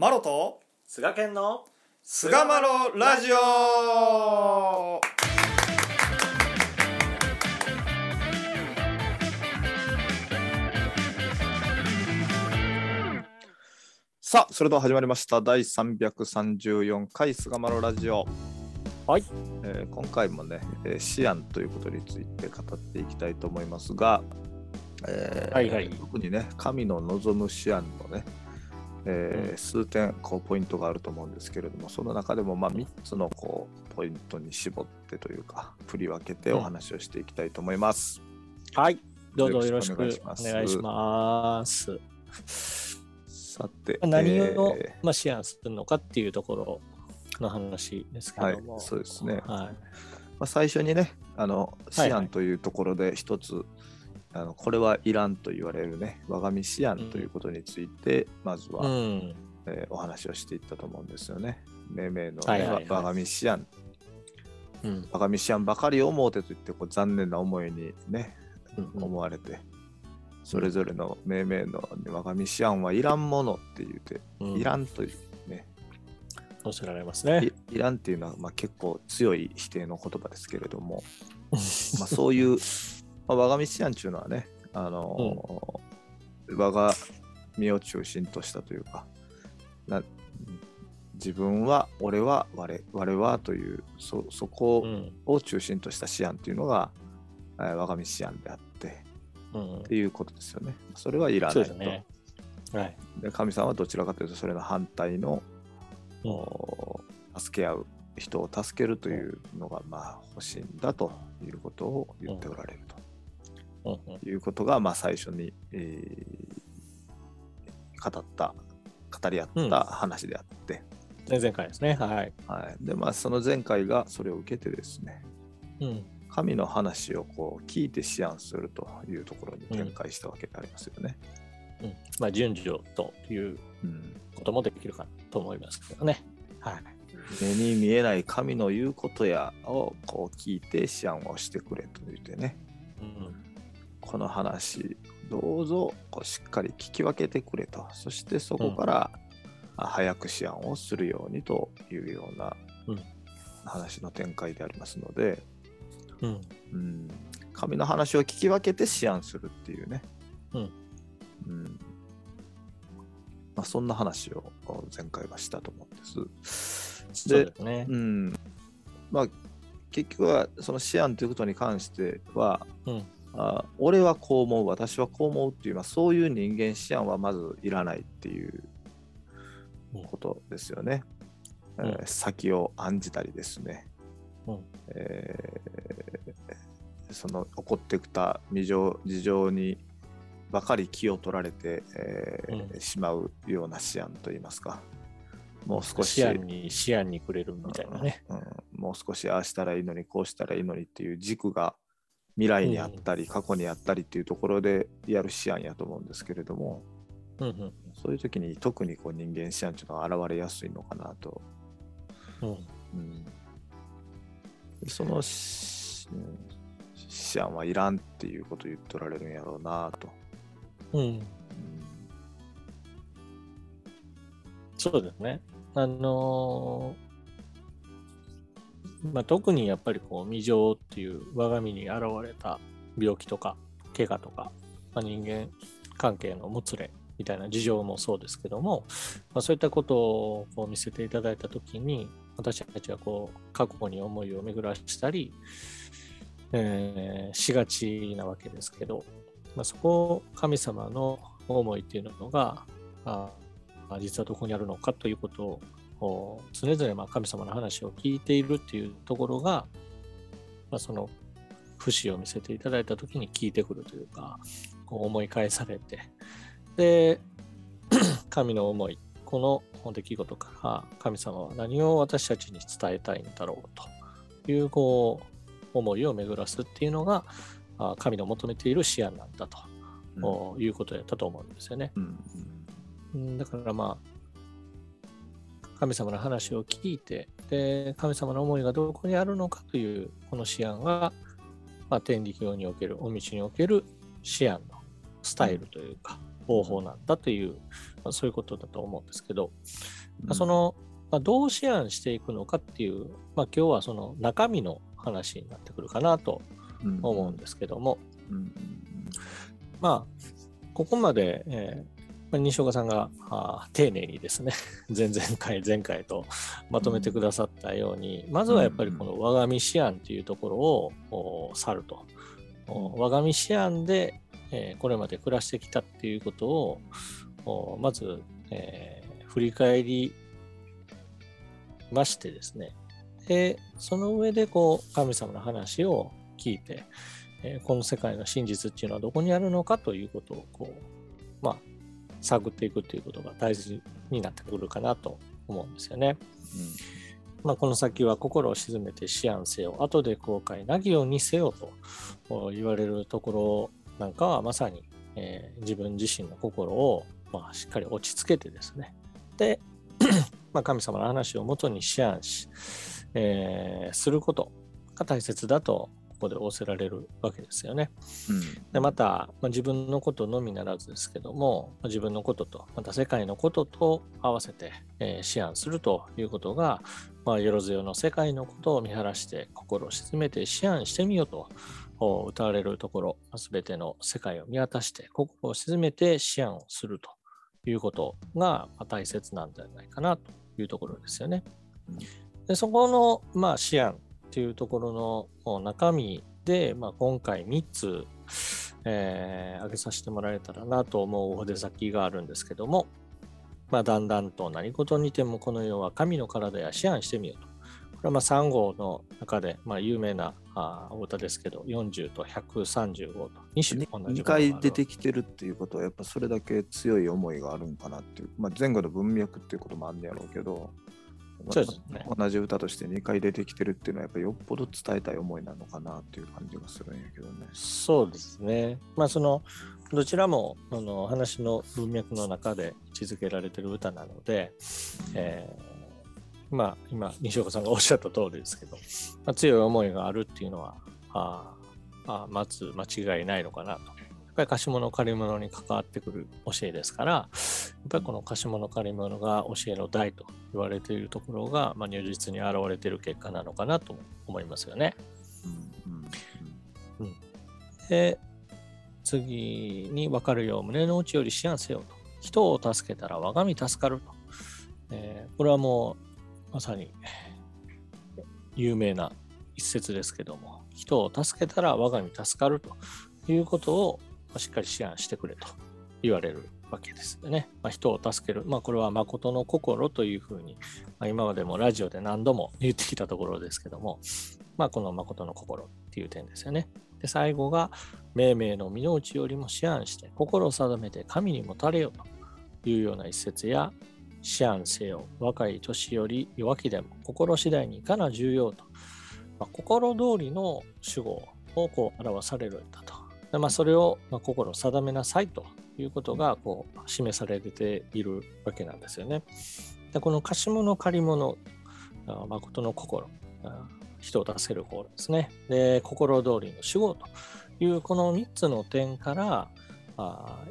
マロと菅健の菅マロラジオ。さあそれでは始まりました。第334回菅マロラジオ。はい、えー今回もね、えーシアンということについて語っていきたいと思いますが、えーはいはい。特にね神の望むシアンのね、えーうん。数点こうポイントがあると思うんですけれどもその中でもまあ3つのこうポイントに絞ってというか振り分けてお話をしていきたいと思います。はい。どうぞよよろしくお願いします。いします。さて何を、えまあ、シェアするのかっていうところの話ですけども、はいそうですね。はい。まあ、最初にねあのシはいはい。アンというところで一つ、あのこれはいらんと言われるね我が身シアンということについて、まずは、うん。えーお話をしていったと思うんですよね。命名の、ねはいはいはい。我が身シアンうん。我が身シアンばかりを思うてといってこう残念な思いにねうん思われて、それぞれの命名の我が身シアンはいらんものって言うて、うん。いらんというね。おっしゃられますね。いいらんっていうのは、まあ、結構強い否定の言葉ですけれども、まあ、そういう、まあ、我が身思案っていうのはね、あのー我が身を中心としたというか、な自分は、俺は、我我はという、そそこうん。を中心とした思案というのが、えー我が身思案であって、うん。っていうことですよね。それはいらないと。ね。はい、で神様はどちらかというと、それの反対の、助け合う人を助けるというのがまあ欲しいんだということを言っておられるうんうんということがまあ最初に、えー語った語り合った話であって、前々回ですね。はい、はい、でまあその前回がそれを受けてですねうん。神の話をこう聞いて思案するというところに展開したわけでありますよね。うん。まあ、順序といううんこともできるかと思いますけどね。はい。目に見えない神の言うことやをこう聞いて思案をしてくれと言ってね。うんこの話どうぞこうしっかり聞き分けてくれと。そしてそこから、あ早く思案をするようにというようなうん。話の展開でありますので、うん。うん、神の話を聞き分けて思案するっていうね、うん。うん。まあ、そんな話を前回はしたと思うんです。そうですね。うん。まあ、結局はその思案ということに関してはうんあ俺はこう思う。私はこう思うっていう、まあ、そういう人間思案はまずいらないっていうことですよね。うん。えー先を案じたりですね、うん。えーその起こってきた未情事情にばかり気を取られて、えーうん。しまうような思案といいますか。もう少し視野に視野にくれるみたいなね。うん。うん。もう少しああしたらいいのにこうしたらいいのにっていう軸が未来にあったり、過去にあったりっていうところでやる思案やと思うんですけれども。うんうんそういう時に特にこう人間思案っていうのは現れやすいのかなと、うん。うん、でその思案はいらんっていうことを言っておられるんやろうなと、うん、うん。そうですね。あのーまあ、特にやっぱりこう未情っていう我が身に現れた病気とか怪我とか、まあ、人間関係のもつれみたいな事情もそうですけども、まあ、そういったことをこう見せていただいたときに私たちはこう過去に思いを巡らしたり、えーしがちなわけですけど、まあ、そこを神様の思いっていうのがああ実はどこにあるのかということを常々まあ神様の話を聞いているっていうところが、まあ、その節を見せていただいた時に聞いてくるというかこう思い返されてで 神の思いこの出来事から神様は何を私たちに伝えたいんだろうというこう思いを巡らすっていうのがあ神の求めている思案なんだと、いうことやったと思うんですよね。うんうんだからまあ神様の話を聞いてで神様の思いがどこにあるのかというこの思案が、まあ、天理教におけるお道における思案のスタイルというか、方法なんだという、まあ、そういうことだと思うんですけど、まあ、その、まあ、どう思案していくのかっていう、まあ、今日はその中身の話になってくるかなと思うんですけども、まあここまで、えー西岡さんがあ丁寧にですね前々回前回とまとめてくださったように、まずはやっぱりこの我が身思案というところを去ると。我が身思案で、えー、これまで暮らしてきたっていうことをまず、えー、振り返りましてですね。でその上でこう神様の話を聞いて、えー、この世界の真実っていうのはどこにあるのかということをこうまあ探っていくということが大事になってくるかなと思うんですよね。うんまあ、この先は心を鎮めて思案せよ、後で後悔なきようにせよと言われるところなんかはまさに、えー、自分自身の心を、まあ、しっかり落ち着けてですね。で、まあ、神様の話をもとに思案し、えー、することが大切だとここで仰せられるわけですよね。うん、でまた、まあ、自分のことのみならずですけども、まあ、自分のこととまた世界のことと合わせて、えー、思案するということが、まあ、よろずよの世界のことを見晴らして心を鎮めて思案してみようと歌われるところ、すべての世界を見渡して心を鎮めて思案をするということが大切なんじゃないかなというところですよね。でそこの、まあ、思案っていうところの中身で、まあ、今回3つ、えー、挙げさせてもらえたらなと思うお出先があるんですけども、まあ、だんだんと何事にてもこの世は神の体や思案してみようと。これはまあ3号の中で、まあ、有名なあお歌ですけど、40と135と。2種同じ2回出てきてるっていうことは、やっぱそれだけ強い思いがあるんかなっていう、まあ、前後の文脈っていうこともあるんやろうけど、そうですね、同じ歌として2回出てきてるっていうのはやっぱりよっぽど伝えたい思いなのかなっていう感じがするんやけどね。そうですね。まあそのどちらもあの話の文脈の中で位置づけられてる歌なので、えー、まあ今西岡さんがおっしゃった通りですけど、まあ、強い思いがあるっていうのはああまず間違いないのかなとぱり貸物借り物に関わってくる教えですから、やっぱりこの貸物借り物が教えの代と言われているところが、まあ、如実に現れている結果なのかなと思いますよね。うん、で次に分かるよう胸の内より思案せよと。人を助けたら我が身助かると。えー、これはもうまさに有名な一節ですけども、人を助けたら我が身助かるということをしっかり思案してくれと言われるわけですよね。まあ、人を助ける。まあ、これは誠の心というふうに、まあ、今までもラジオで何度も言ってきたところですけども、まあ、この誠の心っていう点ですよね。で、最後が、命名の身の内よりも思案して、心を定めて神にもたれよというような一節や、思案せよ、若い年より弱きでも心次第にいかな重要と、まあ、心通りの主語をこう表されるんだと。まあ、それを、まあ、心を定めなさいということがこう示されているわけなんですよね。でこの貸し物借り物、誠の心、人を助ける心ですね。で、心通りの主語というこの3つの点から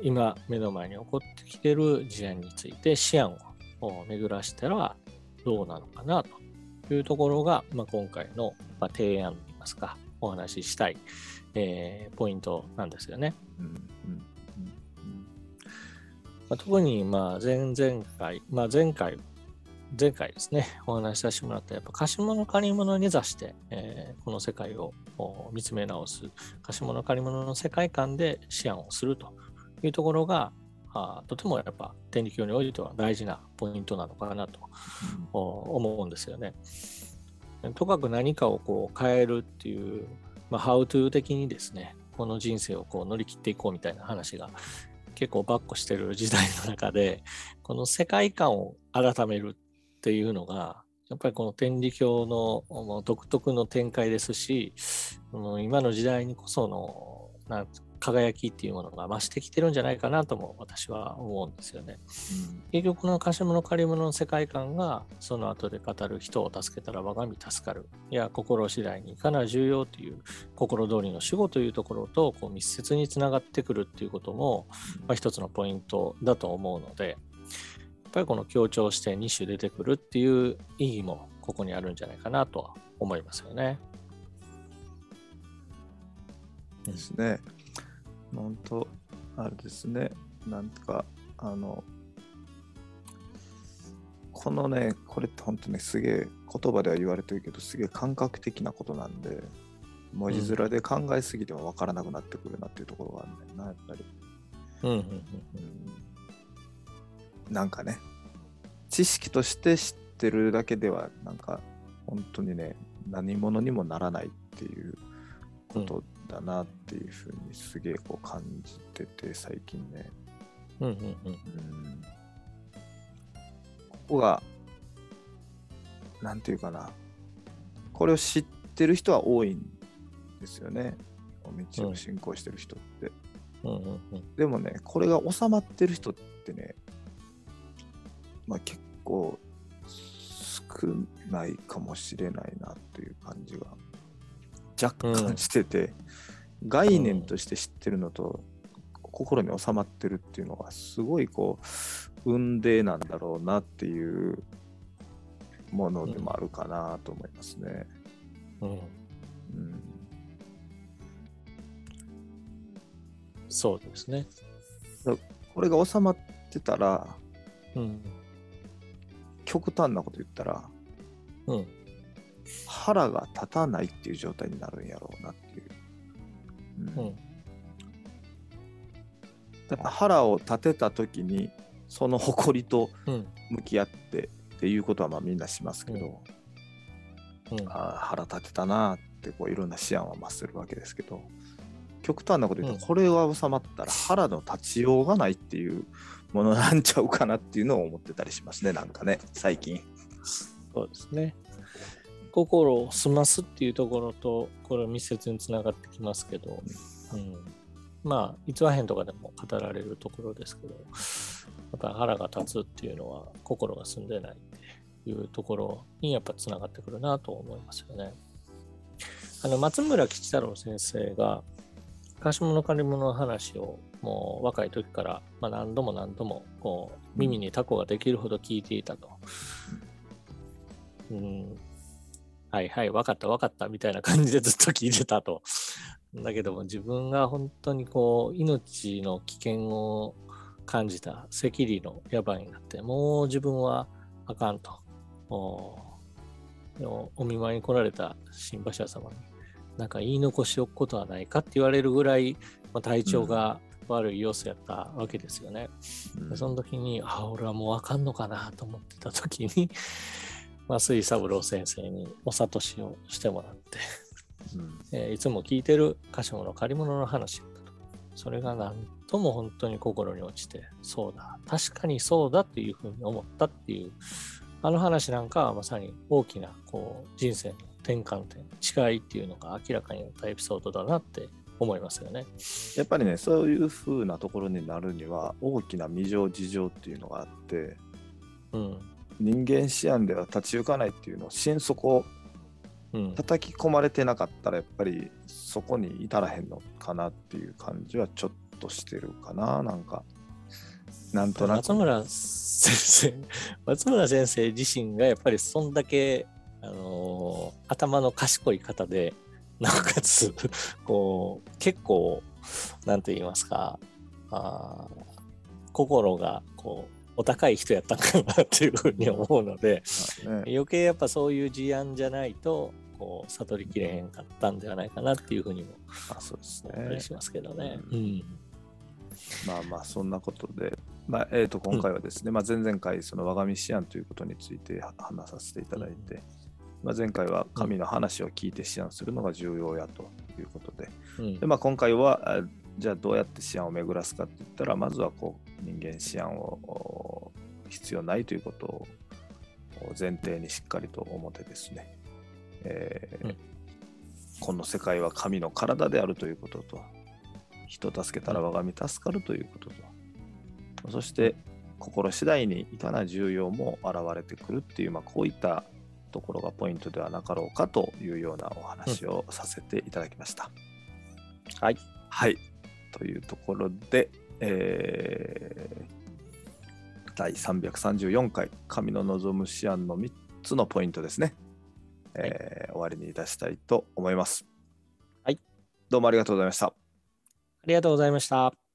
今目の前に起こってきている事案について思案を巡らしたらどうなのかなというところが、まあ、今回の、提案といいますかお話ししたいえー、ポイントなんですよね。うんうんまあ、特にまあ前々回、まあ、前回、前回ですね、お話しさせてもらった、やっぱ貸し物借り物に座して、えー、この世界を見つめ直す、貸し物借り物の世界観で思案をするというところが、あとてもやっぱ天理教においては大事なポイントなのかなと思うんですよね。とかく何かをこう変えるっていうまあ、ハウトゥー的にですね、この人生をこう乗り切っていこうみたいな話が結構ばっこしてる時代の中で、この世界観を改めるっていうのが、やっぱりこの天理教の独特の展開ですし、今の時代にこその、なん輝きっていうものが増してきてるんじゃないかなとも私は思うんですよね。結局この貸し物借り物の世界観がその後で語る人を助けたら我が身助かるいや心次第にかなり重要という心通りの守護というところとこう密接につながってくるっていうことも、まあ、一つのポイントだと思うのでやっぱりこの強調して2種出てくるっていう意義もここにあるんじゃないかなとは思いますよね。ですね。本当あれですね。なんとか、あの、このね、これって本当にすげえ言葉では言われてるけど、すげえ感覚的なことなんで、文字面で考えすぎても分からなくなってくるなっていうところがあるんだよな、やっぱり。うんうんうんうん、なんかね、知識として知ってるだけでは、なんか本当にね、何者にもならないっていうことだなっていうふうにすげえこう感じてて最近ね、うんうんうん。うん、ここがなんていうかな。これを知ってる人は多いんですよね。道を信仰してる人って、うんうんうん。でもねこれが収まってる人ってねまあ結構少ないかもしれないなという感じが若干してて、概念として知ってるのと、心に収まってるっていうのがすごいこう運命なんだろうなっていうものでもあるかなと思いますね。うん。うん。そうですね。これが収まってたらうん。極端なこと言ったらうん腹が立たないっていう状態になるんやろうなっていう。うんうんやっぱ腹を立てた時にその誇りとうん向き合ってっていうことはまあみんなしますけど、うんあー腹立てたなってこういろんな思案は増するわけですけど極端なこと言うと、うんこれが収まったら腹の立ちようがないっていうものなんちゃうかなっていうのを思ってたりしますねなんかね最近。そうですね。心を澄ますっていうところと、これは密接につながってきますけど、うん、まあ、逸話編とかでも語られるところですけど、やっぱ腹が立つっていうのは心が澄んでないっていうところにやっぱつながってくるなと思いますよね。あの松村吉太郎先生が貸し物借り物の話をもう若い時から、まあ、何度も何度もこう耳にタコができるほど聞いていたと。うん、はいはい、分かった分かったみたいな感じでずっと聞いてたと。だけども自分が本当にこう命の危険を感じた赤痢の野蛮になってもう自分はあかんと。おおお見舞いに来られた新馬車様になんか言い残しおくことはないかって言われるぐらい、まあ、体調が悪い様子やったわけですよね。うんでその時に、あ、俺はもうあかんのかなと思ってた時に、まあ、水三郎先生にお諭しをしてもらって、うんえーいつも聞いてる貸し物借り物の話。それがなんとも本当に心に落ちて、そうだ、確かにそうだっていうふうに思ったっていう、あの話なんかはまさに大きなこう人生の転換点、違いっていうのが明らかになったエピソードだなって思いますよね。やっぱりねそういう風なところになるには大きな未情事情っていうのがあってうん。人間思案では立ち行かないっていうのを心底うん。叩き込まれてなかったらやっぱりそこに至らへんのかなっていう感じはちょっとしてるかななんかなんとなく松村先生、松村先生自身がやっぱりそんだけ、あのー頭の賢い方で、なおかつ、こう、結構、なんと言いますか、あー心が、こう、お高い人やったんかなっていうふうに思うので、まあね。余計やっぱそういう事案じゃないと、こう、悟りきれへんかったんではないかなっていうふうにも思ったりしますけどね。ううん。まあまあそんなことで、まあえー、と今回はですね、まあ、前々回その我が身思案ということについては話させていただいて、まあ、前回は神の話を聞いて思案するのが重要やということで。うん。で、まあ、今回はあじゃあどうやって思案を巡らすかって言ったらまずはこう人間思案をお必要ないということを前提にしっかりと思ってですね、えーうんこの世界は神の体であるということと人助けたら我が身助かるということと、そして心次第にいかな重要も現れてくるっていう、まあ、こういったところがポイントではなかろうかというようなお話をさせていただきました。はい。はい。というところで、えー第334回神の望む思案の3つのポイントですね、えー終わりにいたしたいと思います。はい。どうもありがとうございました。ありがとうございました。